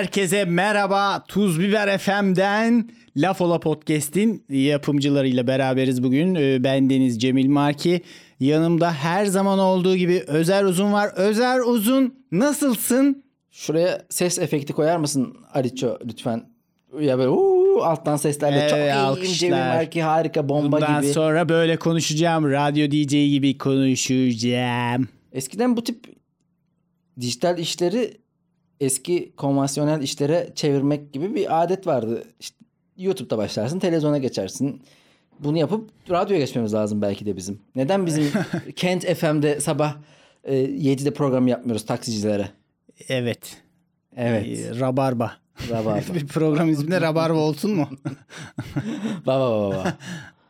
Herkese merhaba. Tuz Biber FM'den Laf Ola Podcast'in yapımcılarıyla beraberiz bugün. Ee, Ben Deniz Cemil Marki. Yanımda her zaman olduğu gibi Özer Uzun var. Özer Uzun nasılsın? Şuraya ses efekti koyar mısın Ariço lütfen? Ya böyle uuu, alttan seslerle Evet, çok iyiyim. Cemil Marki harika bomba Bundan gibi. sonra böyle konuşacağım. Radyo DJ gibi konuşacağım. Eskiden bu tip dijital işleri eski konvansiyonel işlere çevirmek gibi bir adet vardı. İşte YouTube'da başlarsın, televizyona geçersin. Bunu yapıp radyoya geçmemiz lazım belki de bizim. Neden bizim Kent FM'de sabah e, 7'de program yapmıyoruz taksicilere? Evet. Evet. Ee, Rabarba. Rabarba. bir program ismi Rabarba olsun mu? baba baba baba.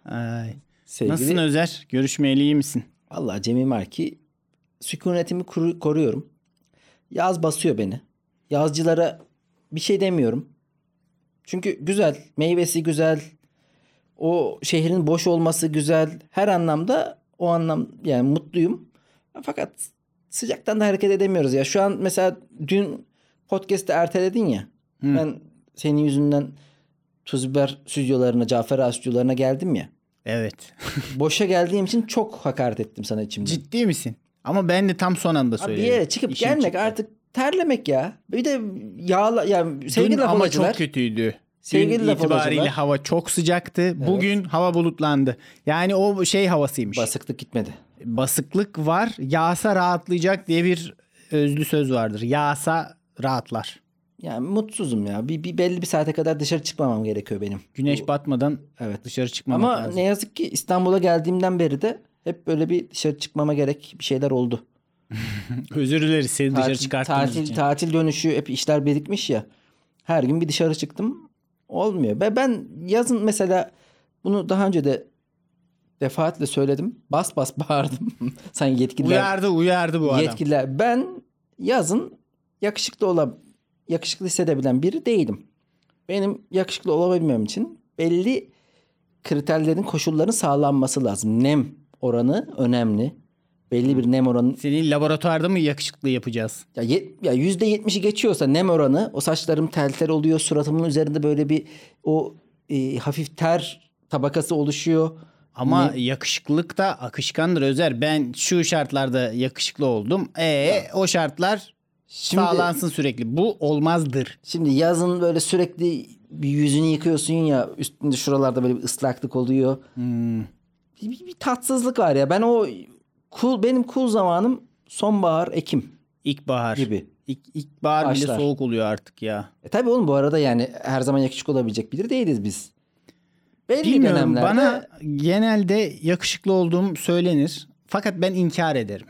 Ay. Sevgili Nasılsın Özer? Görüşmeyeli iyi misin? Vallahi Cemil Marki sükunetimi koruyorum. Yaz basıyor beni. Yazcılara bir şey demiyorum. Çünkü güzel. Meyvesi güzel. O şehrin boş olması güzel. Her anlamda o anlam yani mutluyum. Fakat sıcaktan da hareket edemiyoruz ya. Şu an mesela dün podcast'te erteledin ya. Ben senin yüzünden Tuz Biber stüdyolarına, Cafer Ağa stüdyolarına geldim ya. Evet. Boşa geldiğim için çok hakaret ettim sana içimden. Ciddi misin? Ama ben de tam son anda Abi söyledim. bir yere çıkıp İşim gelmek çıktı. artık terlemek ya. Bir de yağla yani sevgili Dün ama çok kötüydü. Sevgili Dün itibariyle hava çok sıcaktı. Bugün hava bulutlandı. Yani o şey havasıymış. Basıklık gitmedi. Basıklık var. Yağsa rahatlayacak diye bir özlü söz vardır. Yağsa rahatlar. Yani mutsuzum ya. Bir, bir belli bir saate kadar dışarı çıkmamam gerekiyor benim. Güneş batmadan Evet. dışarı çıkmamak Ama lazım. ne yazık ki İstanbul'a geldiğimden beri de hep böyle bir dışarı çıkmama gerek bir şeyler oldu. Özür dileriz seni dışarı Tatil, çıkarttığımız tatil, için. tatil dönüşü hep işler birikmiş ya. Her gün bir dışarı çıktım. Olmuyor. Ve ben yazın mesela bunu daha önce de defaatle söyledim. Bas bas bağırdım. Sanki yetkililer uyardı uyardı bu adam. yetkililer. Ben yazın yakışıklı olan, yakışıklı hissedebilen biri değilim. Benim yakışıklı olabilmem için belli kriterlerin, koşulların sağlanması lazım. Nem oranı önemli. Belli bir nem oranı. Seni laboratuvarda mı yakışıklı yapacağız? Ya, ye- ya %70'i geçiyorsa nem oranı o saçlarım tel tel oluyor. Suratımın üzerinde böyle bir o e, hafif ter tabakası oluşuyor. Ama yakışıklılık da akışkandır Özer. Ben şu şartlarda yakışıklı oldum. E o şartlar Şimdi- sağlansın sürekli. Bu olmazdır. Şimdi yazın böyle sürekli bir yüzünü yıkıyorsun ya üstünde şuralarda böyle bir ıslaklık oluyor. Hmm. Bir, bir- bir tatsızlık var ya. Ben o cool benim cool zamanım sonbahar, ekim İlkbahar. gibi. İlk, ilkbahar bile Başlar. soğuk oluyor artık ya. E tabii oğlum bu arada yani her zaman yakışıklı olabilecek biri değiliz biz. Belli Bilmiyorum dönemlerde bana genelde yakışıklı olduğum söylenir. Fakat ben inkar ederim.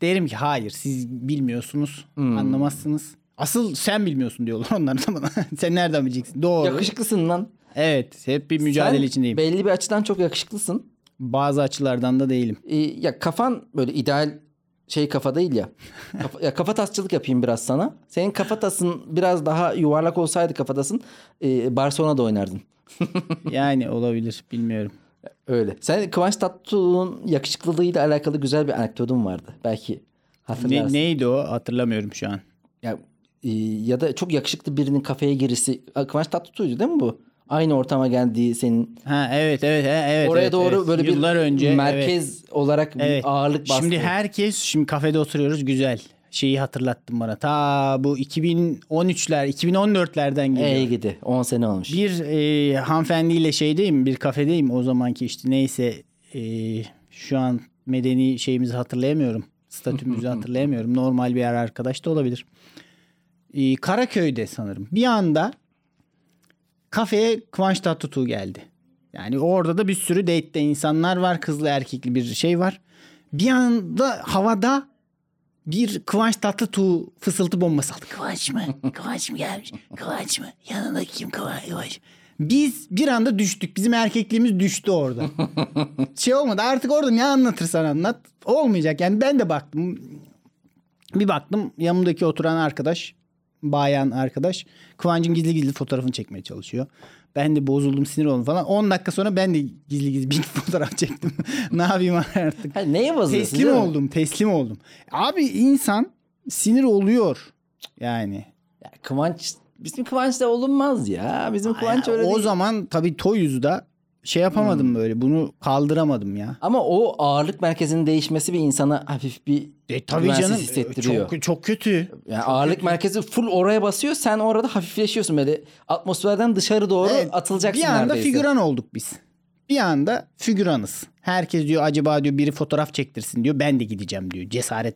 Derim ki hayır siz bilmiyorsunuz. Hmm. Anlamazsınız. Asıl sen bilmiyorsun diyorlar onlar da bana. sen nereden bileceksin? Doğru. yakışıklısın lan. Evet hep bir mücadele Sen içindeyim. belli bir açıdan çok yakışıklısın. Bazı açılardan da değilim. E, ya kafan böyle ideal şey kafa değil ya. Kafa, ya kafa tasçılık yapayım biraz sana. Senin kafa tasın biraz daha yuvarlak olsaydı kafatasın e, Barcelona'da oynardın. Yani olabilir bilmiyorum. Öyle. Sen Kıvanç Tatlıtuğ'un yakışıklılığıyla alakalı güzel bir anekdotun vardı. Belki Ne, hatırlarsın. neydi o hatırlamıyorum şu an. Ya, e, ya da çok yakışıklı birinin kafeye girisi. Kıvanç Tatlıtuğ'ydu değil mi bu? Aynı ortama geldiği senin. Ha evet evet evet. Oraya evet, doğru evet. böyle Yıllar bir önce merkez olarak bir Evet. ağırlık bastı. Şimdi herkes şimdi kafede oturuyoruz güzel. Şeyi hatırlattın bana. Ta bu 2013'ler 2014'lerden geliyor. Ey gidi 10 sene olmuş. Bir e, hanımefendiyle şeydeyim bir kafedeyim o zamanki işte neyse e, şu an medeni şeyimizi hatırlayamıyorum. Statümüzü hatırlayamıyorum. Normal bir yer arkadaş da olabilir. E, Karaköy'de sanırım. Bir anda kafeye Kıvanç Tatlıtuğ geldi. Yani orada da bir sürü date'de insanlar var. Kızlı erkekli bir şey var. Bir anda havada bir Kıvanç Tatlıtuğ fısıltı bombası aldı. Kıvanç mı? Kıvanç mı gelmiş? Kıvanç mı? Yanında kim Kıvanç? Kıvanç. Biz bir anda düştük. Bizim erkekliğimiz düştü orada. şey olmadı. Artık orada ne anlatırsan anlat. Olmayacak. Yani ben de baktım. Bir baktım yanımdaki oturan arkadaş bayan arkadaş Kıvancın gizli gizli fotoğrafını çekmeye çalışıyor. Ben de bozuldum sinir oldum falan. 10 dakika sonra ben de gizli gizli bir fotoğraf çektim. ne yapayım artık. Ha, neye bozuyorsun? Teslim oldum teslim oldum. Abi insan sinir oluyor yani. Ya Kıvanç Bizim Kıvanç'la olunmaz ya. Bizim Kıvanç Ya, öyle o değil. zaman tabii Toyuz'da şey yapamadım Hmm. böyle. Bunu kaldıramadım ya. Ama o ağırlık merkezinin değişmesi bir insana hafif bir E tabii canım hissettiriyor. çok çok kötü. Yani ağırlık merkezi full oraya basıyor. Sen orada hafifleşiyorsun böyle atmosferden dışarı doğru Evet, atılacaksın Bir anda neredeyse. figüran olduk biz. Bir anda figüranız. Herkes diyor acaba diyor biri fotoğraf çektirsin diyor. Ben de gideceğim diyor. Cesaret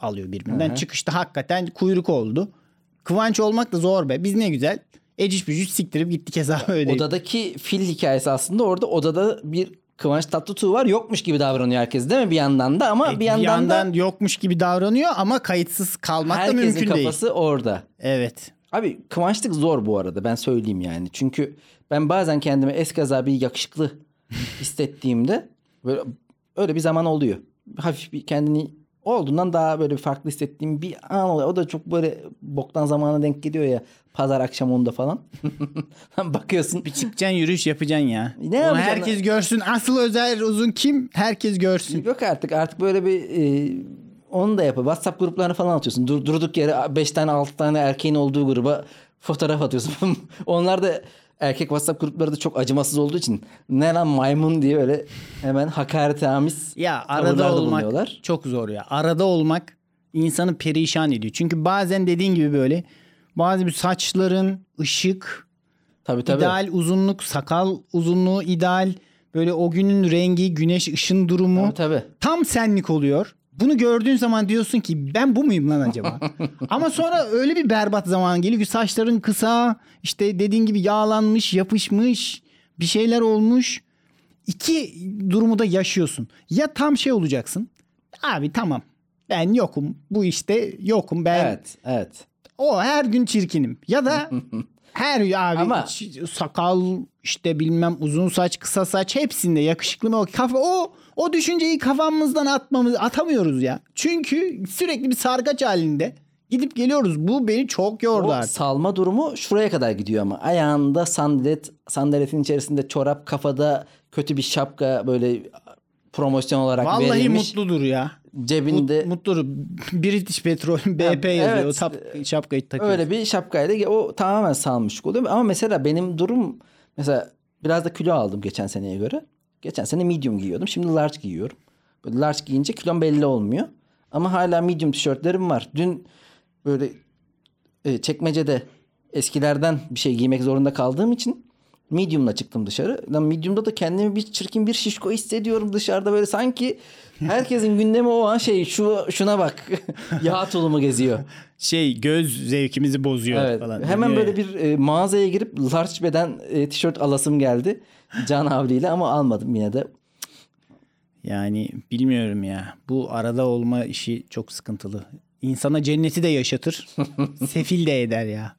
alıyor birbirinden. Hı hı. Çıkışta hakikaten kuyruk oldu. Kıvanç olmak da zor be. Biz ne güzel. Eciş bücüş siktirip gittik hesabı ödeyip. Odadaki fil hikayesi aslında orada odada bir Kıvanç Tatlıtuğ var yokmuş gibi davranıyor herkes değil mi bir yandan da ama E, bir yandan, da yokmuş gibi davranıyor ama kayıtsız kalmak da herkesin mümkün değil. kafası orada. Evet. Abi kıvançlık zor bu arada ben söyleyeyim yani. Çünkü ben bazen kendimi eskaza bir yakışıklı hissettiğimde böyle öyle bir zaman oluyor. Hafif bir kendini olduğundan daha böyle farklı hissettiğim bir an oluyor. O da çok böyle boktan zamana denk geliyor ya. Pazar akşam onda falan. Bakıyorsun. Bir çıkacaksın yürüyüş yapacaksın ya. Ne Onu herkes görsün. Asıl özel uzun kim? Herkes görsün. Yok artık artık böyle bir e, onu da yapıyor. WhatsApp gruplarını falan atıyorsun. Dur, durduk yere 5 tane 6 tane erkeğin olduğu gruba fotoğraf atıyorsun. Onlar da erkek WhatsApp grupları da çok acımasız olduğu için ne lan maymun diye öyle hemen hakaret amiz Ya arada olmak bulunuyorlar. çok zor ya. Arada olmak insanı perişan ediyor. Çünkü bazen dediğin gibi böyle bazı bir saçların ışık, Tabii tabii. ideal uzunluk, sakal uzunluğu ideal. Böyle o günün rengi, güneş ışın durumu Tabii tabii. tam senlik oluyor. Bunu gördüğün zaman diyorsun ki ben bu muyum lan acaba? Ama sonra öyle bir berbat zaman geliyor ki saçların kısa, işte dediğin gibi yağlanmış, yapışmış, bir şeyler olmuş. İki durumu da yaşıyorsun. Ya tam şey olacaksın. Abi tamam. Ben yokum. Bu işte yokum. Ben Evet, evet. o her gün çirkinim. Ya da her abi Ama- sakal işte bilmem uzun saç kısa saç hepsinde yakışıklı mı o kafa o o düşünceyi kafamızdan atmamız atamıyoruz ya. Çünkü sürekli bir sarkaç halinde gidip geliyoruz. Bu beni çok yordu O artık. salma durumu şuraya kadar gidiyor ama. Ayağında sandalet, sandaletin içerisinde çorap, kafada kötü bir şapka böyle promosyon olarak Vallahi verilmiş. mutludur ya. Cebinde Mut, mutludur. British Petrol BP yazıyor. evet. Tap, şapkayı takıyor. Öyle bir şapkayla o tamamen salmışlık oluyor. Ama mesela benim durum mesela biraz da kilo aldım geçen seneye göre. Geçen sene medium giyiyordum. Şimdi large giyiyorum. Böyle large giyince kilom belli olmuyor. Ama hala medium tişörtlerim var. Dün böyle e, çekmecede eskilerden bir şey giymek zorunda kaldığım için medium'la çıktım dışarı. Lan medium'da da kendimi bir çirkin bir şişko hissediyorum dışarıda böyle sanki herkesin gündemi o an şey şu şuna bak. Yağ tulumu geziyor. Şey göz zevkimizi bozuyor Evet. falan. Hemen böyle bir e, mağazaya girip large beden e, tişört alasım geldi. Can havliyle ama almadım yine de. Yani bilmiyorum ya. Bu arada olma işi çok sıkıntılı. İnsana cenneti de yaşatır. sefil de eder ya.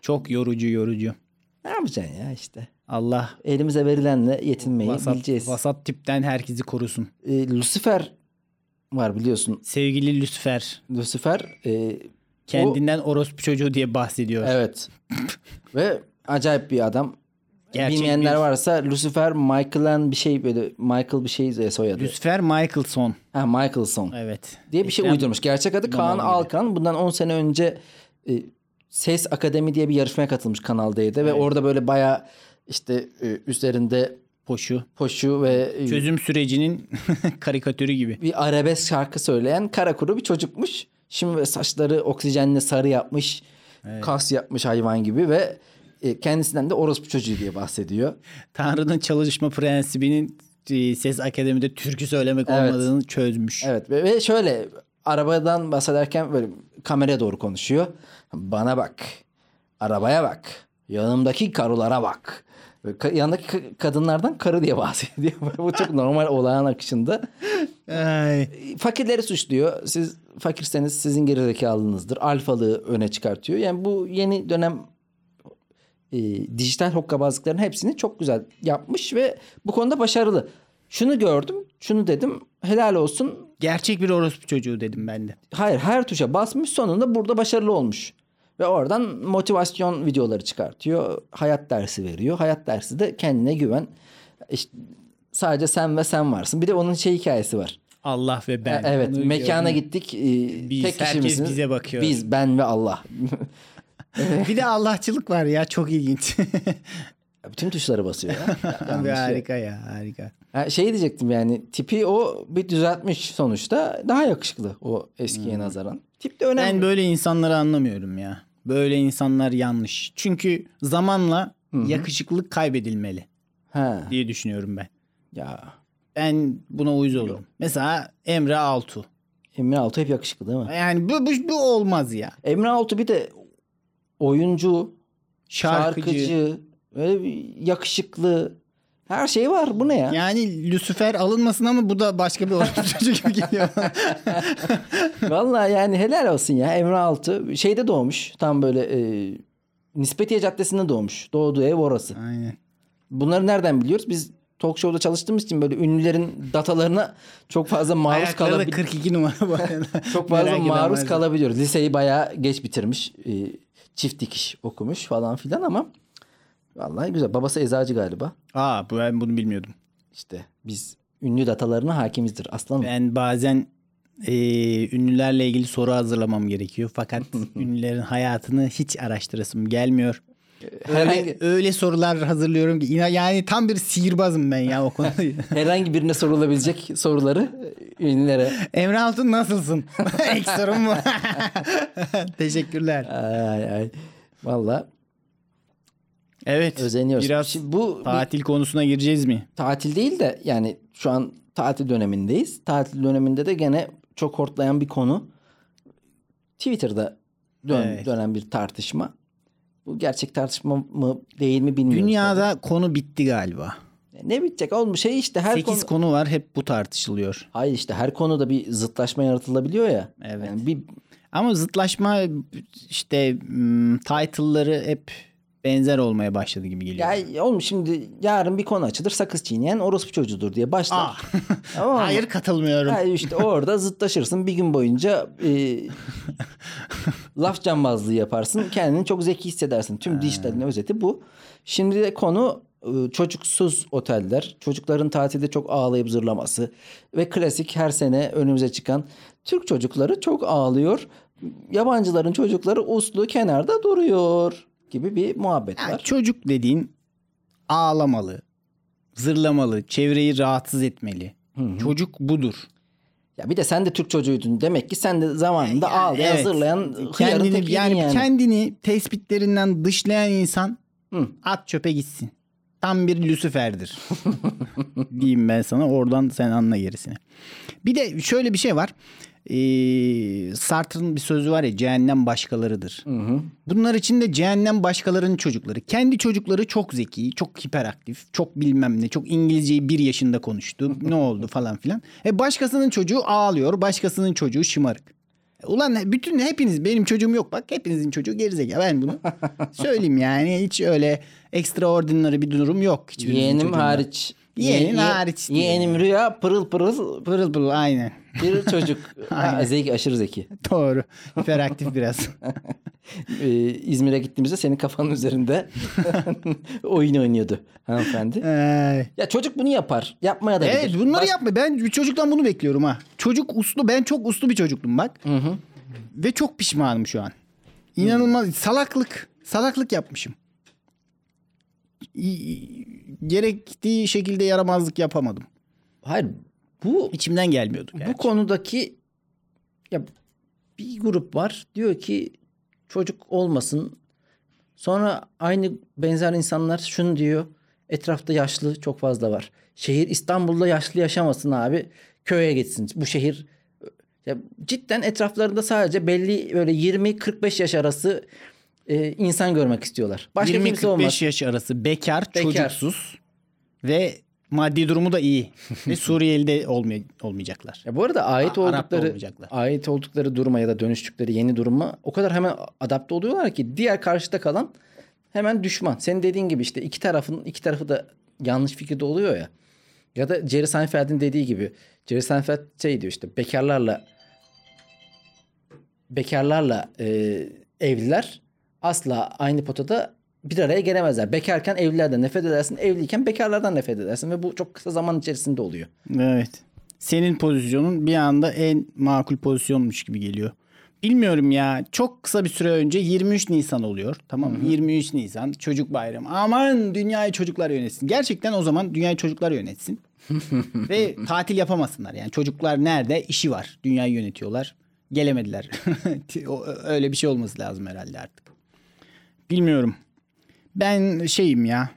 Çok yorucu yorucu. Ne yapacaksın ya işte. Allah Elimize verilenle yetinmeyi vasat, bileceğiz. vasat tipten herkesi korusun. E, Lucifer var biliyorsun. Sevgili Lucifer Lucifer e, kendinden orospu çocuğu diye bahsediyor. evet. Ve acayip bir adam. Gerçek Bilmeyenler bir- varsa Lucifer Michael'an bir şey böyle Michael bir şey soyadı. Lucifer Michelson. ha Michaelson. Evet. diye bir şey Ekrem uydurmuş. Gerçek adı Kaan. Alkan. Bundan 10 sene önce e, Ses Akademi diye bir yarışmaya katılmış Kanal D'de ve Evet. orada böyle baya işte e, üzerinde Poşu. poşu ve e, Çözüm sürecinin karikatürü gibi. bir arabesk şarkı söyleyen kara kuru bir çocukmuş. Şimdi saçları oksijenle sarı yapmış. Kas yapmış hayvan gibi ve e, kendisinden de orospu çocuğu diye bahsediyor. Tanrı'nın çalışma prensibinin Ses Akademi'de türkü söylemek Evet. olmadığını çözmüş. Evet ve, ve şöyle arabadan bahsederken böyle kameraya doğru konuşuyor. Bana bak. Arabaya bak. Yanımdaki karılara bak. Ka- yanındaki ka- kadınlardan karı diye bahsediyor. Bu çok normal olağan akışında. Ay. Fakirleri suçluyor. Siz fakirseniz sizin gerizekalınızdır. Alfalığı öne çıkartıyor. Yani bu yeni dönem e, dijital hokkabazlıkların hepsini çok güzel yapmış ve bu konuda başarılı. Şunu gördüm, şunu dedim. Helal olsun. Gerçek bir orospu çocuğu dedim ben de. Hayır her tuşa basmış sonunda burada başarılı olmuş. Ve oradan motivasyon videoları çıkartıyor. Hayat dersi veriyor. Hayat dersi de kendine güven. İşte sadece sen ve sen varsın. Bir de onun şey hikayesi var. Allah ve ben. E, evet Onu mekana gördüm. gittik. Ee, Biz, tek herkes misiniz? bize bakıyor. Biz ben ve Allah. bir de Allahçılık var ya çok ilginç. Ya Bütün tuşlara basıyor ya. Abi harika ya harika. Ha, şey diyecektim yani tipi o bir düzeltmiş sonuçta. Daha yakışıklı o eskiye nazaran. Tip de önemli. Ben böyle insanları anlamıyorum ya. Böyle insanlar yanlış. Çünkü zamanla yakışıklık kaybedilmeli Ha. diye düşünüyorum ben. Ya Ben buna uyuz olurum. Mesela Emre Altu. Emre Altuğ hep yakışıklı değil mi? Yani bu, bu, bu olmaz ya. Emre Altuğ bir de oyuncu, Şarkıcı. şarkıcı, böyle bir yakışıklı. Her şey var. Bu ne ya? Yani Lucifer alınmasın ama bu da başka bir orospu çocuğu gibi geliyor. Vallahi yani helal olsun ya. Emre Altuğ şeyde doğmuş. Tam böyle e, Nispetiye Caddesi'nde doğmuş. Doğduğu ev orası. Aynen. Bunları nereden biliyoruz? Biz talk show'da çalıştığımız için böyle ünlülerin datalarına çok fazla maruz kalabiliyoruz. 42 numara bu arada. Çok fazla maruz kalabiliyoruz. Liseyi bayağı geç bitirmiş. e, çift dikiş okumuş falan filan ama vallahi güzel. Babası eczacı galiba. Aa ben bunu bilmiyordum. İşte biz ünlü datalarına hakimizdir aslanım. Ben bazen e, ünlülerle ilgili soru hazırlamam gerekiyor. Fakat ünlülerin hayatını hiç araştırasım gelmiyor. Öyle, Herhangi, öyle sorular hazırlıyorum ki yani tam bir sihirbazım ben ya o konuda. herhangi birine sorulabilecek soruları ünlülere. Emre Altun nasılsın? İlk sorum bu. Teşekkürler. Ay ay. Valla Evet. özeniyoruz. Biraz Şimdi bu bir tatil konusuna gireceğiz mi? tatil değil de yani şu an tatil dönemindeyiz. Tatil döneminde de gene çok hortlayan bir konu. Twitter'da dön, Evet. dönen bir tartışma. Bu gerçek tartışma mı değil mi bilmiyorum. Dünyada konu bitti galiba. tabii. Ne bitecek oğlum şey işte her 8 konu... konu var hep bu tartışılıyor. Hayır işte her konuda bir zıtlaşma yaratılabiliyor ya. Evet. Yani bir Ama zıtlaşma işte hmm, title'ları hep benzer olmaya başladı gibi geliyor. ya oğlum şimdi yarın bir konu açılır sakız çiğneyen orospu çocuğudur diye başlar. Ah. Mı? Hayır katılmıyorum. Ha işte orada zıtlaşırsın bir gün boyunca e, laf cambazlığı yaparsın kendini çok zeki hissedersin. Tüm dijitalin özeti bu. Şimdi de konu e, çocuksuz oteller, çocukların tatilde çok ağlayıp zırlaması ve klasik her sene önümüze çıkan Türk çocukları çok ağlıyor. Yabancıların çocukları uslu kenarda duruyor gibi bir muhabbet Ya var. çocuk dediğin ağlamalı, zırlamalı, çevreyi rahatsız etmeli. Çocuk budur. Ya bir de sen de Türk çocuğuydun demek ki sen de zamanında ağlayan, Evet. zırlayan kendini yani, yani. kendini tespitlerinden dışlayan insan Hı. at çöpe gitsin. Tam bir Lucifer'dir. diyeyim ben sana. Oradan sen anla gerisini. Bir de şöyle bir şey var. Ee, Sartre'ın bir sözü var ya cehennem başkalarıdır. Bunlar için de cehennem başkalarının çocukları. Kendi çocukları çok zeki, çok hiperaktif, çok bilmem ne, çok İngilizceyi bir yaşında konuştu. ne oldu falan filan. E başkasının çocuğu ağlıyor, başkasının çocuğu şımarık. Ulan bütün hepiniz benim çocuğum yok bak hepinizin çocuğu gerizekalı ben bunu söyleyeyim yani hiç öyle extraordinary bir durum yok. Yeğenim çocuğunda. hariç. Yeğenin Ye- hariç. Yeğenim Rüya pırıl pırıl Pırıl pırıl aynen. bir çocuk. ha, zeki aşırı zeki. Doğru. Hiperaktif biraz. Ee, İzmir'e gittiğimizde senin kafanın üzerinde oyun oynuyordu hanımefendi. Ee, Ya çocuk bunu yapar. Yapmaya da evet bilir. bunları Baş- yapma. Ben bir çocuktan bunu bekliyorum ha. Çocuk uslu. Ben çok uslu bir çocuktum bak. Ve çok pişmanım şu an. İnanılmaz. Salaklık. Salaklık yapmışım. Gerektiği şekilde yaramazlık yapamadım. Hayır bu İçimden gelmiyordu. bu gerçi. konudaki ya bir grup var diyor ki çocuk olmasın. Sonra aynı benzer insanlar şunu diyor. Etrafta yaşlı çok fazla var. Şehir İstanbul'da yaşlı yaşamasın abi. Köye gitsin. Bu şehir ya cidden etraflarında sadece belli böyle 20-45 yaş arası e, insan görmek istiyorlar. Başka kimse olmaz. 20-45 yaş arası bekar, Bekar. çocuksuz ve maddi durumu da iyi. ve Suriyeli de olmay- olmayacaklar. Ya bu arada ait A- oldukları ait oldukları duruma ya da dönüştükleri yeni duruma o kadar hemen adapte oluyorlar ki diğer karşıda kalan hemen düşman. Senin dediğin gibi işte iki tarafın iki tarafı da yanlış fikirde oluyor ya. Ya da Jerry Seinfeld'in dediği gibi Jerry Seinfeld şey diyor işte bekarlarla bekarlarla e, evliler asla aynı potada bir araya gelemezler. Bekarken evlilerden nefret edersin, evliyken bekarlardan nefret edersin ve bu çok kısa zaman içerisinde oluyor. Evet. Senin pozisyonun bir anda en makul pozisyonmuş gibi geliyor. bilmiyorum ya. Çok kısa bir süre önce 23 Nisan oluyor. Tamam mı? 23 Nisan çocuk bayramı. Aman dünyayı çocuklar yönetsin. Gerçekten o zaman dünyayı çocuklar yönetsin. Ve tatil yapamasınlar. Yani çocuklar nerede? İşi var. Dünyayı yönetiyorlar. Gelemediler. Öyle bir şey olması lazım herhalde artık. Bilmiyorum. Ben şeyim ya.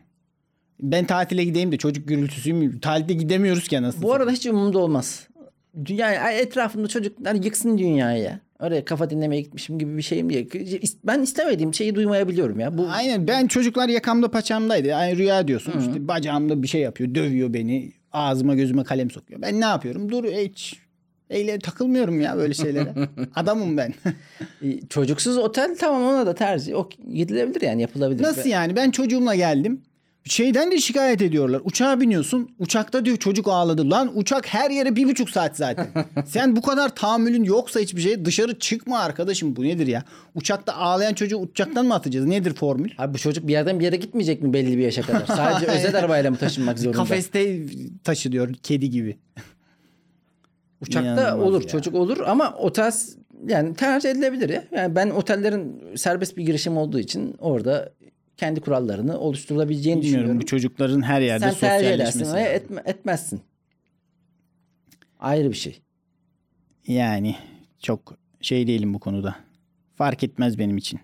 Ben tatile gideyim de çocuk gürültüsüyüm. Tatilde gidemiyoruz ki nasıl? Bu arada hiç umurumda olmaz. Dünya etrafımda çocuklar yıksın dünyayı. Oraya kafa dinlemeye gitmişim gibi bir şeyim diye. Ben istemediğim şeyi duymayabiliyorum ya. Bu Aynen ben çocuklar yakamda paçamdaydı. Yani rüya diyorsun işte bacağımda bir şey yapıyor dövüyor beni ağzıma gözüme kalem sokuyor. Ben ne yapıyorum dur hiç eyle takılmıyorum ya böyle şeylere. Adamım ben. çocuksuz otel tamam ona da tercih. O gidilebilir yani yapılabilir. Nasıl yani ben çocuğumla geldim. Şeyden de şikayet ediyorlar. Uçağa biniyorsun. Uçakta diyor çocuk ağladı. Lan uçak her yere bir buçuk saat zaten. Sen bu kadar tahammülün yoksa hiçbir şey dışarı çıkma arkadaşım. Bu nedir ya? Uçakta ağlayan çocuğu uçaktan mı atacağız? Nedir formül? Abi bu çocuk bir yerden bir yere gitmeyecek mi belli bir yaşa kadar? Sadece özel arabayla mı taşınmak zorunda? Kafeste taşı diyor kedi gibi. Uçakta İnanılmaz olur ya. çocuk olur ama otel yani tercih edilebilir ya. Yani ben otellerin serbest bir girişim olduğu için orada kendi kurallarını oluşturulabileceğini Bilmiyorum düşünüyorum. bu çocukların her yerde Sen sosyalleşmesi. lazım. etme- etmezsin. Ayrı bir şey. Yani çok şey değilim bu konuda. Fark etmez benim için.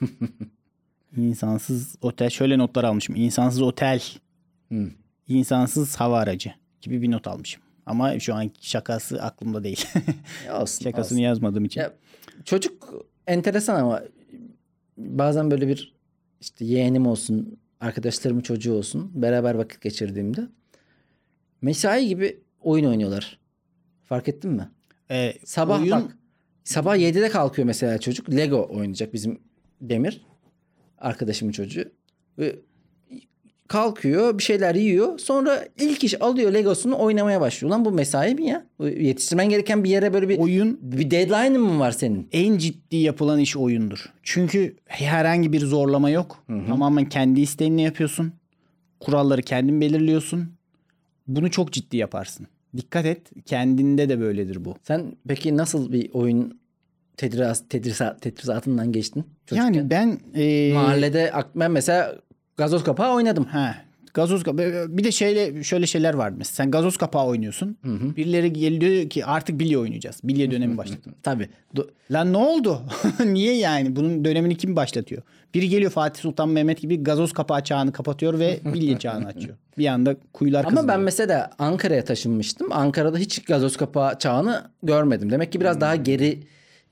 İnsansız otel. Şöyle notlar almışım. İnsansız otel. Hı. insansız hava aracı gibi bir not almışım. Ama şu an şakası aklımda değil. Olsun, Şakasını olsun. yazmadığım için. Ya, çocuk enteresan ama bazen böyle bir işte yeğenim olsun, arkadaşlarımın çocuğu olsun beraber vakit geçirdiğimde mesai gibi oyun oynuyorlar. Fark ettin mi? Ee, Sabah oyun- bak. Sabah 7'de kalkıyor mesela çocuk. Lego oynayacak bizim Demir. Arkadaşımın çocuğu. Ve kalkıyor bir şeyler yiyor. Sonra ilk iş alıyor Legosunu oynamaya başlıyor. Lan bu mesai mi ya? Yetiştirmen gereken bir yere böyle bir, oyun bir deadline'ın mı var senin? en ciddi yapılan iş oyundur. Çünkü herhangi bir zorlama yok. Tamamen kendi isteğinle yapıyorsun. Kuralları kendin belirliyorsun. Bunu çok ciddi yaparsın. Dikkat et. Kendinde de böyledir bu. Sen peki nasıl bir oyun tedris, tedrisa, tedrisatından geçtin? Çocukken? Yani ben e, Mahallede ben mesela gazoz kapağı oynadım. Ha, gazoz kapağı. Bir de şeyle şöyle şeyler var mesela. Sen gazoz kapağı oynuyorsun. Birileri geliyor ki artık bilye oynayacağız. Bilye dönemi başladı. Tabii. Do- Lan ne oldu? Niye yani? Bunun dönemini kim başlatıyor? Biri geliyor Fatih Sultan Mehmet gibi gazoz kapağı çağını kapatıyor ve bilye çağını açıyor. Bir anda kuyular Ama kazılıyor. ben mesela Ankara'ya taşınmıştım. Ankara'da hiç gazoz kapağı çağını görmedim. Demek ki biraz daha geri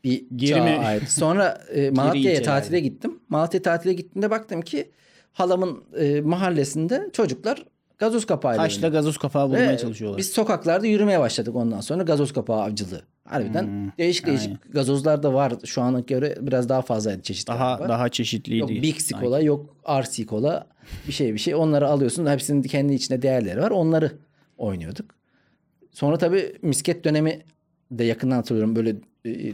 bir Geri çağa mi? ait. Sonra e, Malatya'ya ilçelerde. tatile gittim. Malatya tatile gittiğimde baktım ki halamın e, mahallesinde çocuklar gazoz kapağıyla Taşla oynuyor. gazoz kapağı Ve bulmaya çalışıyorlar. Biz sokaklarda yürümeye başladık ondan sonra gazoz kapağı avcılığı. Harbiden Hmm, değişik değişik gazozlar da var. Şu ana göre biraz daha fazlaydı çeşitleri Daha var. daha çeşitliydi. Yok Bixi kola yok RC kola bir şey bir şey onları alıyorsun. Hepsinin kendi içinde değerleri var. Onları oynuyorduk. Sonra tabii misket dönemi de yakından hatırlıyorum. Böyle e,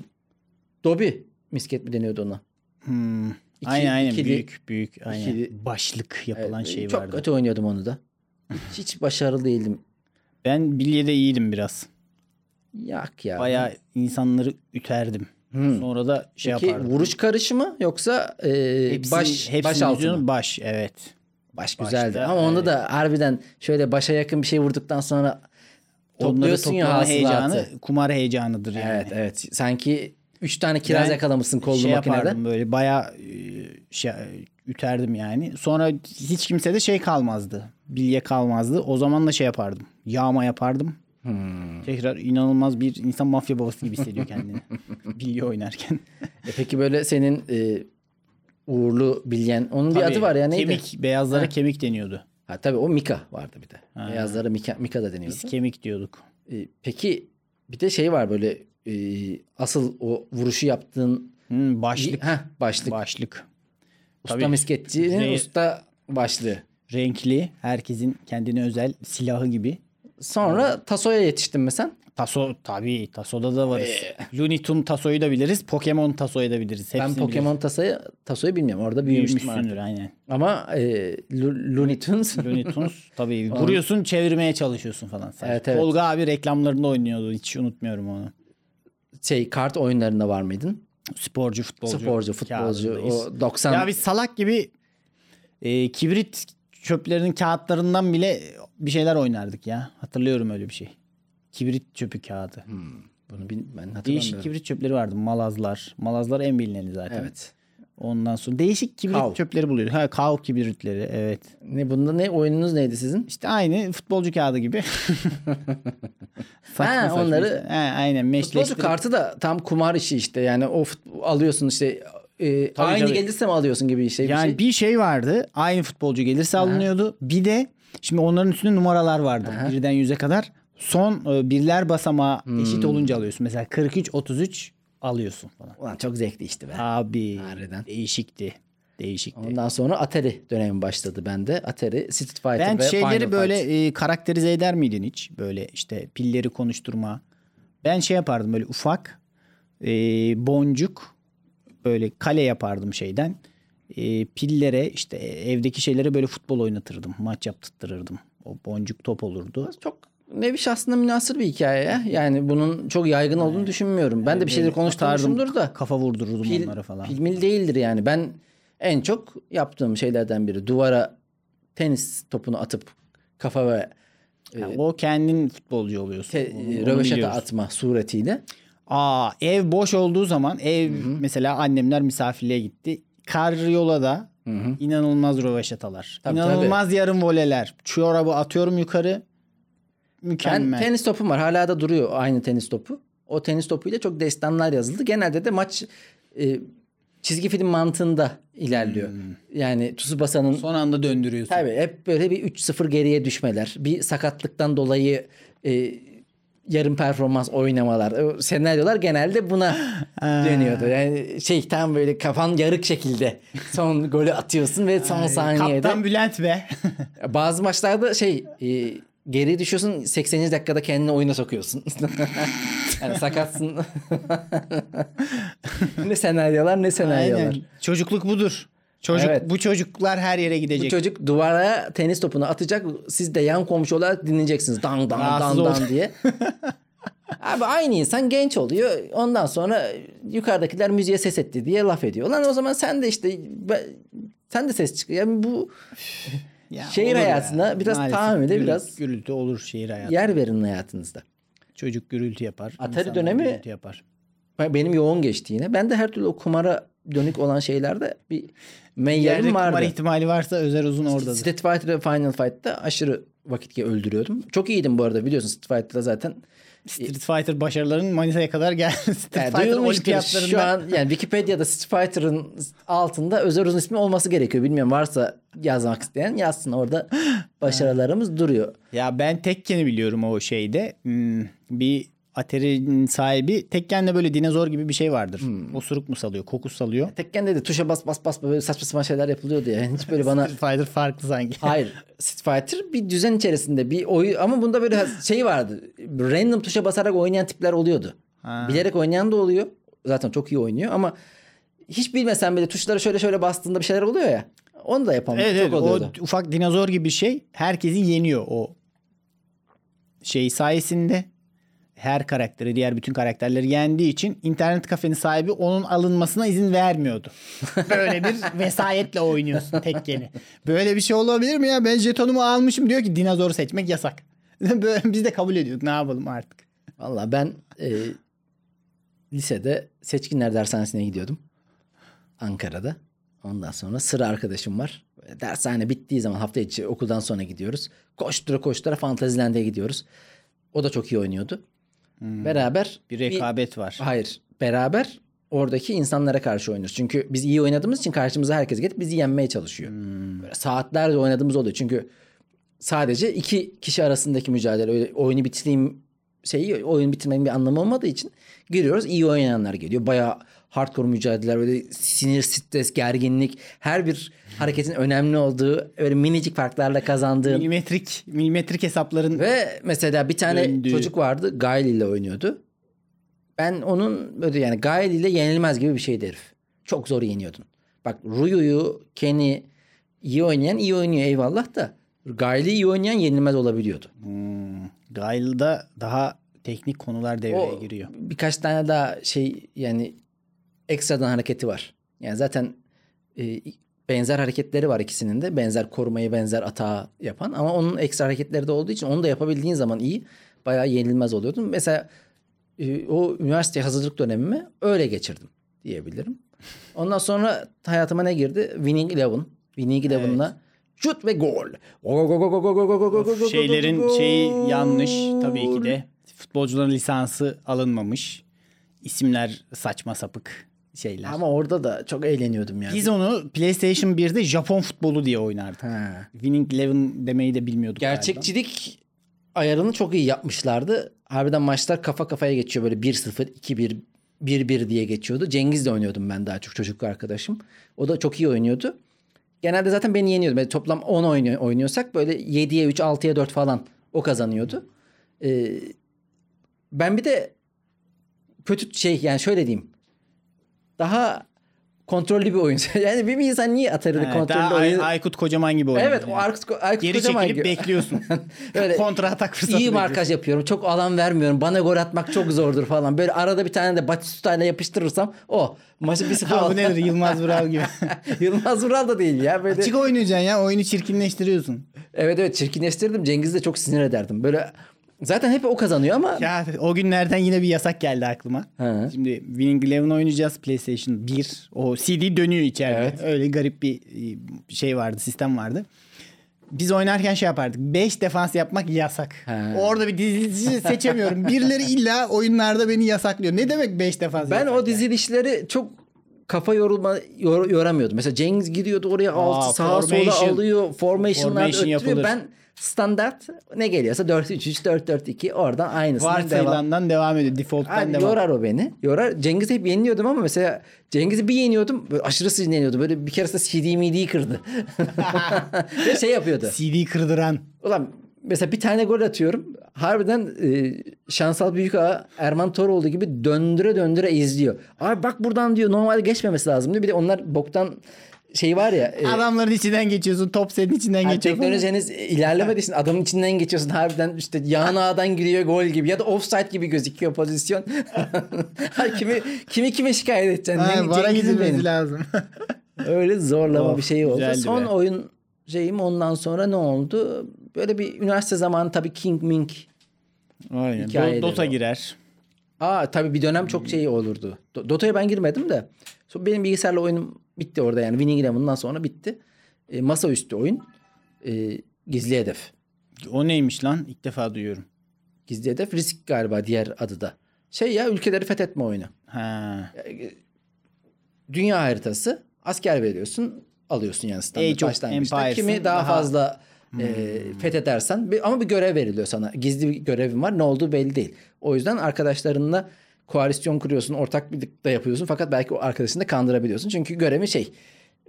Dobi misket mi deniyordu ona? Hmm. İki- aynen aynen ikili- büyük büyük aynen. ikili- Başlık yapılan E, şey Çok vardı. kötü oynuyordum onu da. Hiç, başarılı değildim. Ben bilyede iyiydim biraz. Yak ya. Bayağı insanları üterdim. Hmm. Sonra da şey Peki yapardım. vuruş karışımı yoksa e, Hepsini- baş hepsini baş altı? Baş evet. Baş Başta, güzeldi. Ama onda da harbiden şöyle başa yakın bir şey vurduktan sonra topluyorsun ya hasılatı. heyecanı kumar heyecanıdır yani. Evet evet. Sanki 3 tane kiraz Ben yakalamışsın kollu şey makinede. yapardım böyle bayağı e, şey, üterdim yani. Sonra hiç kimse de şey kalmazdı. Bilye kalmazdı. O zaman da şey yapardım. Yağma yapardım. Hmm. Tekrar inanılmaz bir insan mafya babası gibi hissediyor kendini. bilye oynarken. E peki böyle senin e, uğurlu bilyen onun bir Tabii, adı var ya neydi? Kemik, beyazlara Ha. kemik deniyordu. Ha, tabii o Mika vardı bir de. Ha. Beyazlara Mika, Mika da deniyordu. Biz kemik diyorduk. E, peki bir de şey var böyle e, asıl o vuruşu yaptığın Hmm, başlık. Heh, başlık. Başlık. Usta Tabii. misketçinin Re- usta başlığı. Renkli. Herkesin kendine özel silahı gibi. Sonra tasoya yetiştin mi sen? Taso tabii Taso'da da varız. Looney Tunes Taso'yu da biliriz. Pokemon Taso'yu da biliriz. ben Hepsini Pokemon tasoyu, tasoyu bilmiyorum. Orada büyümüştüm artık. aynen. Ama e, Lo- Looney Tunes Looney Tunes tabii vuruyorsun çevirmeye çalışıyorsun falan. Sen. Evet, evet. Tolga abi reklamlarında oynuyordu. Hiç unutmuyorum onu. Şey kart oyunlarında var mıydın? Sporcu, futbolcu. Sporcu, futbolcu. kağıdındayız. O 90 Ya biz salak gibi e, kibrit çöplerinin kağıtlarından bile bir şeyler oynardık ya. Hatırlıyorum öyle bir şey. Kibrit çöpü kağıdı. bunu bil- ben hatırlamıyorum. Değişik kibrit çöpleri vardı. Malazlar. Malazlar en bilineni zaten. Evet. Ondan sonra değişik kibrit Kav. çöpleri buluyoruz. Ha kav kibritleri evet. Ne bunda ne oyununuz neydi sizin? İşte aynı futbolcu kağıdı gibi. Saçma Ha, saçma onları- işte. Ha, aynen Futbolcu meşleştirip. kartı da tam kumar işi işte. Yani o alıyorsun işte e, Tabii, aynı tabii. gelirse mi alıyorsun gibi bir şey. Yani bir bir şey. şey. vardı. Aynı futbolcu gelirse alınıyordu. Bir de şimdi onların üstünde numaralar vardı. Aha. Birden yüze kadar. Son e, birler basamağı Hmm. eşit olunca alıyorsun. Mesela 43 33 alıyorsun falan. Ulan çok zevkli işte be. Abi Harbiden. değişikti. Değişikti. Ondan sonra Atari dönemi başladı bende. Atari, Street Fighter Ben ve şeyleri Final böyle Fight. e, karakterize eder miydin hiç? Böyle işte pilleri konuşturma. Ben şey yapardım böyle ufak e, boncuk böyle kale yapardım şeyden. E, pillere işte evdeki şeylere böyle futbol oynatırdım. Maç yaptırırdım. O boncuk top olurdu. çok nevi aslında münasır bir hikaye ya. Yani bunun çok yaygın olduğunu düşünmüyorum. Ben de bir şeyleri Böyle konuşturmuşumdur atardım, da. Kafa vurdururdum Pil, onlara falan. pilmil değildir yani. Ben en çok yaptığım şeylerden biri. Duvara tenis topunu atıp kafa ve Yani o kendin futbolcu oluyorsun. te, Onu- onu röveşata biliyoruz. atma suretiyle. Aa ev boş olduğu zaman ev mesela annemler misafirliğe gitti. Karyolada inanılmaz röveşatalar. Tabii, inanılmaz yarım voleler. Çorabı atıyorum yukarı. Ben Mükemmel. tenis topum var. Hala da duruyor aynı tenis topu. O tenis topuyla çok destanlar yazıldı. Genelde de maç e, çizgi film mantığında ilerliyor. Yani Tsubasa'nın Son anda döndürüyorsun. Tabii hep böyle bir 3-0 geriye düşmeler. Bir sakatlıktan dolayı e, yarım performans oynamalar. O senaryolar genelde buna dönüyordu. Yani şey tam böyle kafan yarık şekilde son golü atıyorsun ve son saniyede. Kaptan Bülent be. Bazı maçlarda şey e, geri düşüyorsun 80. dakikada kendini oyuna sokuyorsun. yani sakatsın. ne senaryolar ne senaryolar. Aynen. Çocukluk budur. Çocuk Evet. bu çocuklar her yere Bu gidecek. çocuk duvara tenis topunu atacak. Siz de yan komşu olarak dinleyeceksiniz. Dan dan Rahatsız dan ol- dan diye. Abi aynı insan genç oluyor. Ondan sonra yukarıdakiler müziğe ses etti diye laf ediyor. Lan o zaman sen de işte sen de ses çıkıyor. Yani bu Ya şehir hayatına biraz tahammüde gürültü- biraz- gürültü olur şehir hayatı. yer verin hayatınızda. Çocuk gürültü yapar. Atari dönemi- gürültü yapar. Benim yoğun geçti yine. Ben de her türlü o kumara dönük olan şeylerde bir Yerde meyyerim kumar vardı. ihtimali varsa Özer Uzun oradadır. Street Fighter ve Final Fight'ta aşırı vakit öldürüyordum. Çok iyiydim bu arada biliyorsun Street Fighter'da zaten. Street Fighter başarıların Manisa'ya kadar geldi. Street Yani Fighter olimpiyatlarında. Şu an yani Wikipedia'da Street Fighter'ın altında özel uzun ismi olması gerekiyor. Bilmiyorum varsa yazmak isteyen yazsın orada başarılarımız duruyor. Ya ben Tekken'i biliyorum o şeyde. Hmm, bir Atari'nin sahibi Tekken'de böyle dinozor gibi bir şey vardır. Hmm. Osuruk mu salıyor, koku salıyor. Tekken'de de tuşa bas bas bas böyle saçma sapan şeyler yapılıyordu ya. Hiç böyle bana Street Fighter farklı sanki. Hayır. Street Fighter bir düzen içerisinde bir oyun ama bunda böyle şey vardı. Random tuşa basarak oynayan tipler oluyordu. Ha. Bilerek oynayan da oluyor. Zaten çok iyi oynuyor ama hiç bilmesen bile tuşlara şöyle şöyle bastığında bir şeyler oluyor ya. Onu da yapamıyor. Evet, çok evet oluyordu. o ufak dinozor gibi bir şey herkesi yeniyor o şey sayesinde. Her karakteri diğer bütün karakterleri yendiği için internet kafenin sahibi onun alınmasına izin vermiyordu. Böyle bir vesayetle oynuyorsun Tekken'i. Böyle bir şey olabilir mi ya? Ben jetonumu almışım diyor ki dinozoru seçmek yasak. Böyle, biz de kabul ediyorduk ne yapalım artık. Valla ben e, lisede seçkinler dershanesine gidiyordum. Ankara'da. Ondan sonra sıra arkadaşım var. Böyle Dershane bittiği zaman hafta içi okuldan sonra gidiyoruz. Koştura koştura Fantasyland'e gidiyoruz. O da çok iyi oynuyordu. Beraber Bir rekabet var. Hayır. Beraber oradaki insanlara karşı oynuyoruz. Çünkü biz iyi oynadığımız için karşımıza herkes gelip bizi yenmeye çalışıyor. Böyle saatlerce oynadığımız oluyor. Çünkü sadece iki kişi arasındaki mücadele öyle oyunu bitireyim şeyi oyun bitirmenin bir anlamı olmadığı için giriyoruz. iyi oynayanlar geliyor. Bayağı hardcore mücadeleler böyle sinir, stres, gerginlik her bir hareketin önemli olduğu öyle minicik farklarla kazandığın Milimetrik, milimetrik hesapların ve mesela bir tane Döndüğü. çocuk vardı. Gail ile oynuyordu. Ben onun böyle yani Gail ile yenilmez gibi bir şeydi herif. Çok zor yeniyordun. Bak Ruyu'yu, Ken'i iyi oynayan iyi oynuyor eyvallah da Gail'i iyi oynayan yenilmez olabiliyordu. Hmm, Gail'da daha teknik konular devreye O giriyor. birkaç tane daha şey yani ekstradan hareketi var. Yani zaten e, benzer hareketleri var ikisinin de. Benzer korumayı benzer atağı yapan ama onun ekstra hareketleri de olduğu için onu da yapabildiğin zaman iyi. Bayağı yenilmez oluyordun. Mesela e, o üniversite hazırlık dönemimi öyle geçirdim diyebilirim. Ondan sonra hayatıma ne girdi? Winning Eleven. Winning Eleven'la şut ve gol. Of, şeylerin şeyi yanlış tabii ki de. Futbolcuların lisansı alınmamış. İsimler saçma sapık şeyler. Ama orada da çok eğleniyordum yani. Biz onu PlayStation 1'de Japon futbolu diye oynardık. Ha. Winning Eleven demeyi de bilmiyorduk galiba. Gerçekçilik ayarını çok iyi yapmışlardı. Harbiden maçlar kafa kafaya geçiyor böyle 1-0, 2-1, 1-1 diye geçiyordu. Cengiz'le oynuyordum ben daha çok çocuk arkadaşım. O da çok iyi oynuyordu. Genelde zaten beni yeniyordu. Böyle toplam 10 oynuyor, oynuyorsak böyle 7'ye 3, 6'ya 4 falan o kazanıyordu. Ee, ben bir de kötü şey yani şöyle diyeyim. Daha kontrollü bir oyun. yani bir, bir insan niye Atari'de He, kontrollü daha oyun... Ay- Aykut Kocaman gibi oynuyor. Evet o. Aykut, Aykut Geri Kocaman çekilip gibi. bekliyorsun. Öyle Kontra atak fırsatı İyi bekliyorsun. markaj yapıyorum. Çok alan vermiyorum. Bana gol atmak çok zordur falan. Böyle arada bir tane de Batistuta'yla yapıştırırsam o maçı 1-0 Ha, bu nedir Yılmaz Vural gibi. Yılmaz Vural da değil ya. Böyle... Açık oynayacaksın ya oyunu çirkinleştiriyorsun. Evet evet çirkinleştirdim. Cengiz'i de çok sinir ederdim. Böyle zaten hep o kazanıyor ama Ya o günlerden yine bir yasak geldi aklıma. He. Şimdi Winning Eleven oynayacağız PlayStation 1. O CD dönüyor içeride. Evet. Öyle garip bir e, şey vardı, sistem vardı. Biz oynarken şey yapardık. 5 defans yapmak yasak. He. Orada bir dizi seçemiyorum. Birileri illa oyunlarda beni yasaklıyor. Ne demek 5 defans ben o dizilişleri çok kafa yorulma yor, yoramıyordum. Mesela Cengiz gidiyordu oraya altı sağa sola alıyor. Formation'lar Formation öttürüyor. yapılır. Ben standart ne geliyorsa 4-3-3 4-4-2 oradan aynısından devam. Varsayılandan devam ediyor. Default'tan Abi devam. yorar o beni. Yorar. Cengiz'i hep yeniliyordum ama mesela Cengiz'i bir yeniyordum. Böyle aşırı sinirleniyordu. Böyle bir keresinde CD midiyi kırdı. Ve şey yapıyordu. CD kırdıran. Ulan mesela bir tane gol atıyorum. Harbiden e, şansal büyük ağa Erman Toroğlu gibi döndüre döndüre izliyor. Abi bak buradan diyor normalde geçmemesi lazım diyor. Bir de onlar boktan şey var ya. e, Adamların içinden geçiyorsun. Top senin içinden yani geçiyor. teknoloji henüz ilerlemediği için adamın içinden geçiyorsun harbiden işte yan ağdan giriyor gol gibi ya da offside gibi gözüküyor pozisyon. Kimi, kimi kime şikayet edeceksin? Ha, Ne- vara gidilmesi benim. lazım. Öyle zorlama Of, bir şey oldu. Son be. oyun şeyim ondan sonra ne oldu? Böyle bir üniversite zamanı tabii King Mink. Aynen. Dota o. girer. Aa tabii bir dönem çok şey olurdu. Do- Dota'ya ben girmedim de. Benim bilgisayarla oyunum bitti orada yani. Winning Eleven'dan sonra bitti. E, masaüstü oyun. E, gizli hedef. O neymiş lan? İlk defa duyuyorum. Gizli hedef risk galiba diğer adı da. Şey ya ülkeleri fethetme oyunu. Ha. Dünya haritası. Asker veriyorsun. Alıyorsun yani standart başlangıçta. Kimi daha, daha- fazla e, fethedersen. Bir, ama bir görev veriliyor sana. Gizli bir görevin var. Ne olduğu belli değil. O yüzden arkadaşlarınla koalisyon kuruyorsun. Ortak birlikte yapıyorsun. Fakat belki o arkadaşını da kandırabiliyorsun. Çünkü görevi şey...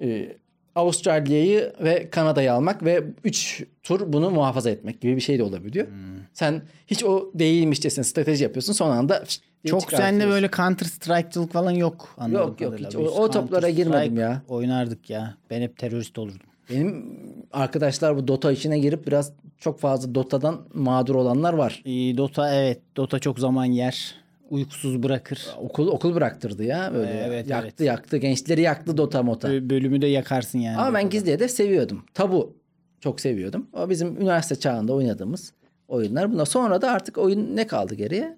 e, Avustralya'yı ve Kanada'yı almak ve 3 tur bunu muhafaza etmek gibi bir şey de olabiliyor. Sen hiç o değilmişçesine strateji yapıyorsun. Son anda Çok sende böyle Counter Strike'cılık falan yok. Yok, yok, hiç o- o toplara girmedim ya. Oynardık ya. Ben hep terörist olurdum. Benim arkadaşlar bu Dota işine girip biraz çok fazla Dota'dan mağdur olanlar var. Ee, Dota evet. Dota çok zaman yer. Uykusuz bırakır. Okul okul bıraktırdı ya böyle. Evet, yaktı evet. yaktı gençleri yaktı Dota mota. Bö- Bölümü de yakarsın yani. Ama ben gizli hedef seviyordum. Tabu çok seviyordum. O bizim üniversite çağında oynadığımız oyunlar. Buna sonra da artık oyun ne kaldı geriye?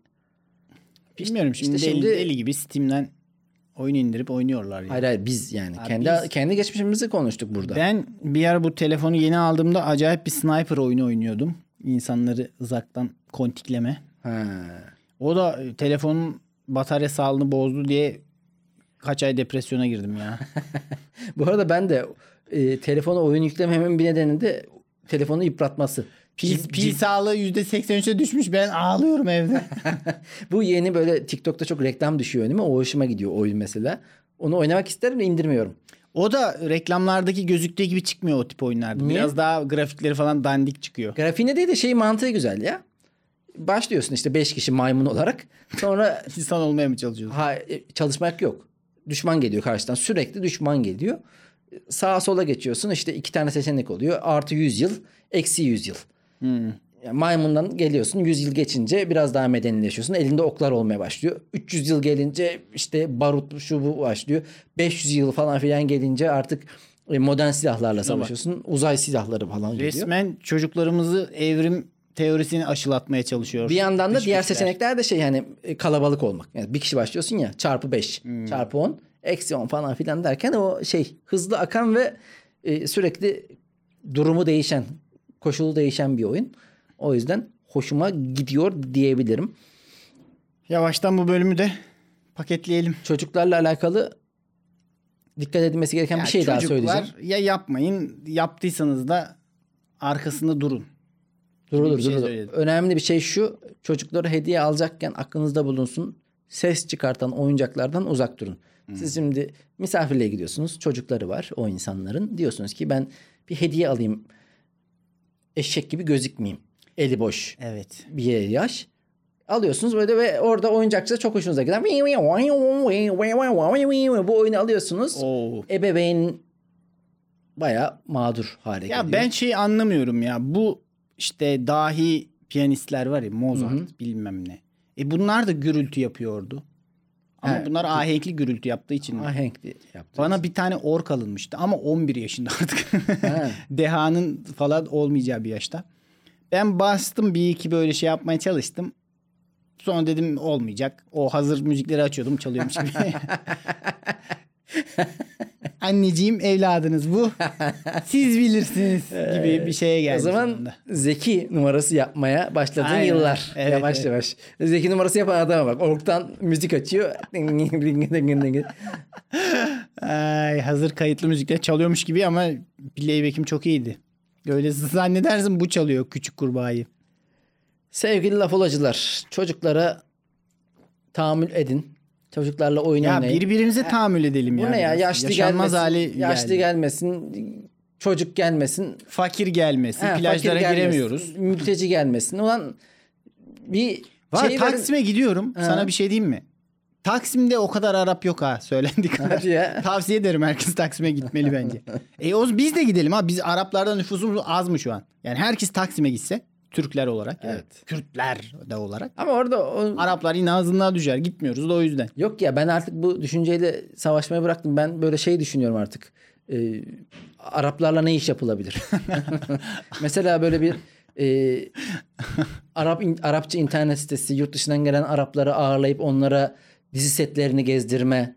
Bilmiyorum şimdi, işte şimdi- deli gibi Steam'den oyun indirip oynuyorlar ya. Hayır hayır biz yani. Ha, kendi biz- kendi geçmişimizi konuştuk burada. Ben bir ara bu telefonu yeni aldığımda acayip bir sniper oyunu oynuyordum. İnsanları uzaktan kontikleme. Ha. O da e, telefonun batarya sağlığını bozdu diye kaç ay depresyona girdim ya. Bu arada ben de e, telefona oyun yüklememin bir nedeni de telefonu yıpratması. Pil, pil cid- sağlığı %83'e düşmüş. Ben ağlıyorum evde. Bu yeni böyle TikTok'ta çok reklam düşüyor önüme. O hoşuma gidiyor oyun mesela. Onu oynamak isterim de indirmiyorum. o da reklamlardaki gözüktüğü gibi çıkmıyor o tip oyunlarda. Niye? Biraz daha grafikleri falan dandik çıkıyor. Grafiğine değil de şey mantığı güzel ya. Başlıyorsun işte 5 kişi maymun olarak. Sonra İnsan olmaya mı çalışıyorsun? ha, e, çalışmak yok. Düşman geliyor karşıdan. Sürekli düşman geliyor. Sağa sola geçiyorsun. İşte iki tane seçenek oluyor. Artı 100 yıl, eksi 100 yıl. Hmm. Yani maymundan geliyorsun 100 yıl geçince biraz daha medenileşiyorsun. Elinde oklar olmaya başlıyor. 300 yıl gelince işte barut şu bu başlıyor. 500 yıl falan filan gelince artık e, modern silahlarla savaşıyorsun. Uzay silahları falan geliyor. Resmen çocuklarımızı evrim teorisini aşılatmaya çalışıyor. Bir yandan da diğer güçler. seçenekler de şey hani kalabalık olmak. Yani bir kişi başlıyorsun ya çarpı 5 Hmm. çarpı 10 eksi 10 falan filan derken o şey hızlı akan ve e, sürekli durumu değişen koşulu değişen bir oyun. O yüzden hoşuma gidiyor diyebilirim. Yavaştan bu bölümü de paketleyelim. Çocuklarla alakalı dikkat edilmesi gereken Ya bir şey daha çocuklar söyleyeceğim. ya yapmayın yaptıysanız da arkasında durun. Durulur bir şey durulur. söyledim. Önemli bir şey şu. Çocuklara hediye alacakken aklınızda bulunsun. Ses çıkartan oyuncaklardan uzak durun. Hmm. Siz şimdi misafirliğe gidiyorsunuz. Çocukları var o insanların. Diyorsunuz ki ben bir hediye alayım. Eşek gibi gözükmeyeyim. Eli boş Evet. bir yaş. Alıyorsunuz böyle ve orada oyuncakçı çok hoşunuza giden bu oyunu alıyorsunuz. Oo. Ebeveyn baya mağdur hale geliyor. Ya ben şey anlamıyorum ya. Bu işte dahi piyanistler var ya Mozart bilmem ne. E bunlar da gürültü yapıyordu. Ama Evet. bunlar ahenkli gürültü yaptığı için. ahenkli yaptı. Bana bir tane ork alınmıştı ama 11 yaşında artık. Ha. Dehanın falan olmayacağı bir yaşta. Ben bastım bir iki böyle şey yapmaya çalıştım. Sonra dedim olmayacak. O hazır müzikleri açıyordum çalıyormuş gibi. Anneciğim evladınız bu. Siz bilirsiniz gibi bir şeye geldi. O zaman sonunda. zeki numarası yapmaya başladığın Aynen. yıllar. Evet, yavaş evet. yavaş. Zeki numarası yapan adama bak. Orktan müzik açıyor. Ay, hazır kayıtlı müzikler çalıyormuş gibi ama playback'im çok iyiydi. Öyle zannedersin bu çalıyor küçük kurbağayı. Sevgili laf olacılar. Çocuklara tahammül edin. Çocuklarla oyun Ya oynayın. birbirimize tahammül edelim Bu ya. ne ya? biraz. Yaşlı Yaşanmaz gelmesin. hale yaşlı geldi. gelmesin. Çocuk gelmesin. Fakir gelmesin. Ha, plajlara fakir gelmesin, giremiyoruz. Mülteci gelmesin. Ulan bir Var şey verin- Taksim'e gidiyorum. Ha. Sana bir şey diyeyim mi? Taksim'de o kadar Arap yok ha söylendiği kadar. Hadi ya. Tavsiye ederim herkes Taksim'e gitmeli bence. e o biz de gidelim ha. Biz Araplardan nüfusumuz az mı şu an? Yani herkes Taksim'e gitse Türkler olarak. Evet. Kürtler de olarak. Ama orada o- Araplar yine ağzından düşer. Gitmiyoruz da o yüzden. Yok ya ben artık bu düşünceyle savaşmayı bıraktım. Ben böyle şey düşünüyorum artık. Ee, Araplarla ne iş yapılabilir? Mesela böyle bir e, Arap Arapça internet sitesi yurt dışından gelen Arapları ağırlayıp onlara dizi setlerini gezdirme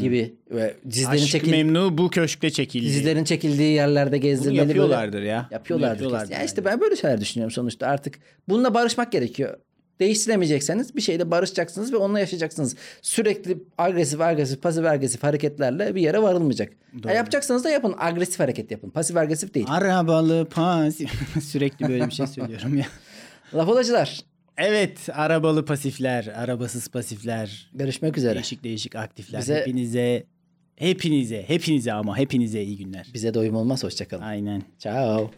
gibi ve dizilerin Aşk çekil Memnu bu köşkte çekildi. dizilerin çekildiği yerlerde Bunu gezdirmeli böyle- yapıyorlardır ya. Bunu Yapıyorlardır. yapıyorlardır kesin. Ya işte ben böyle şeyler düşünüyorum sonuçta artık. Bununla barışmak gerekiyor. Değiştiremeyecekseniz bir şeyle barışacaksınız ve onunla yaşayacaksınız. Sürekli agresif agresif pasif agresif hareketlerle bir yere varılmayacak. Ya yapacaksanız da yapın. Agresif hareket yapın. Pasif agresif değil. Arabalı pasif. Sürekli böyle bir şey söylüyorum ya. Laf olacılar. Evet arabalı pasifler, arabasız pasifler, Görüşmek üzere. değişik değişik aktifler. Bize- Hepinize, hepinize, hepinize ama hepinize iyi günler. Bize doyum olmaz. Hoşçakalın. Aynen. Ciao.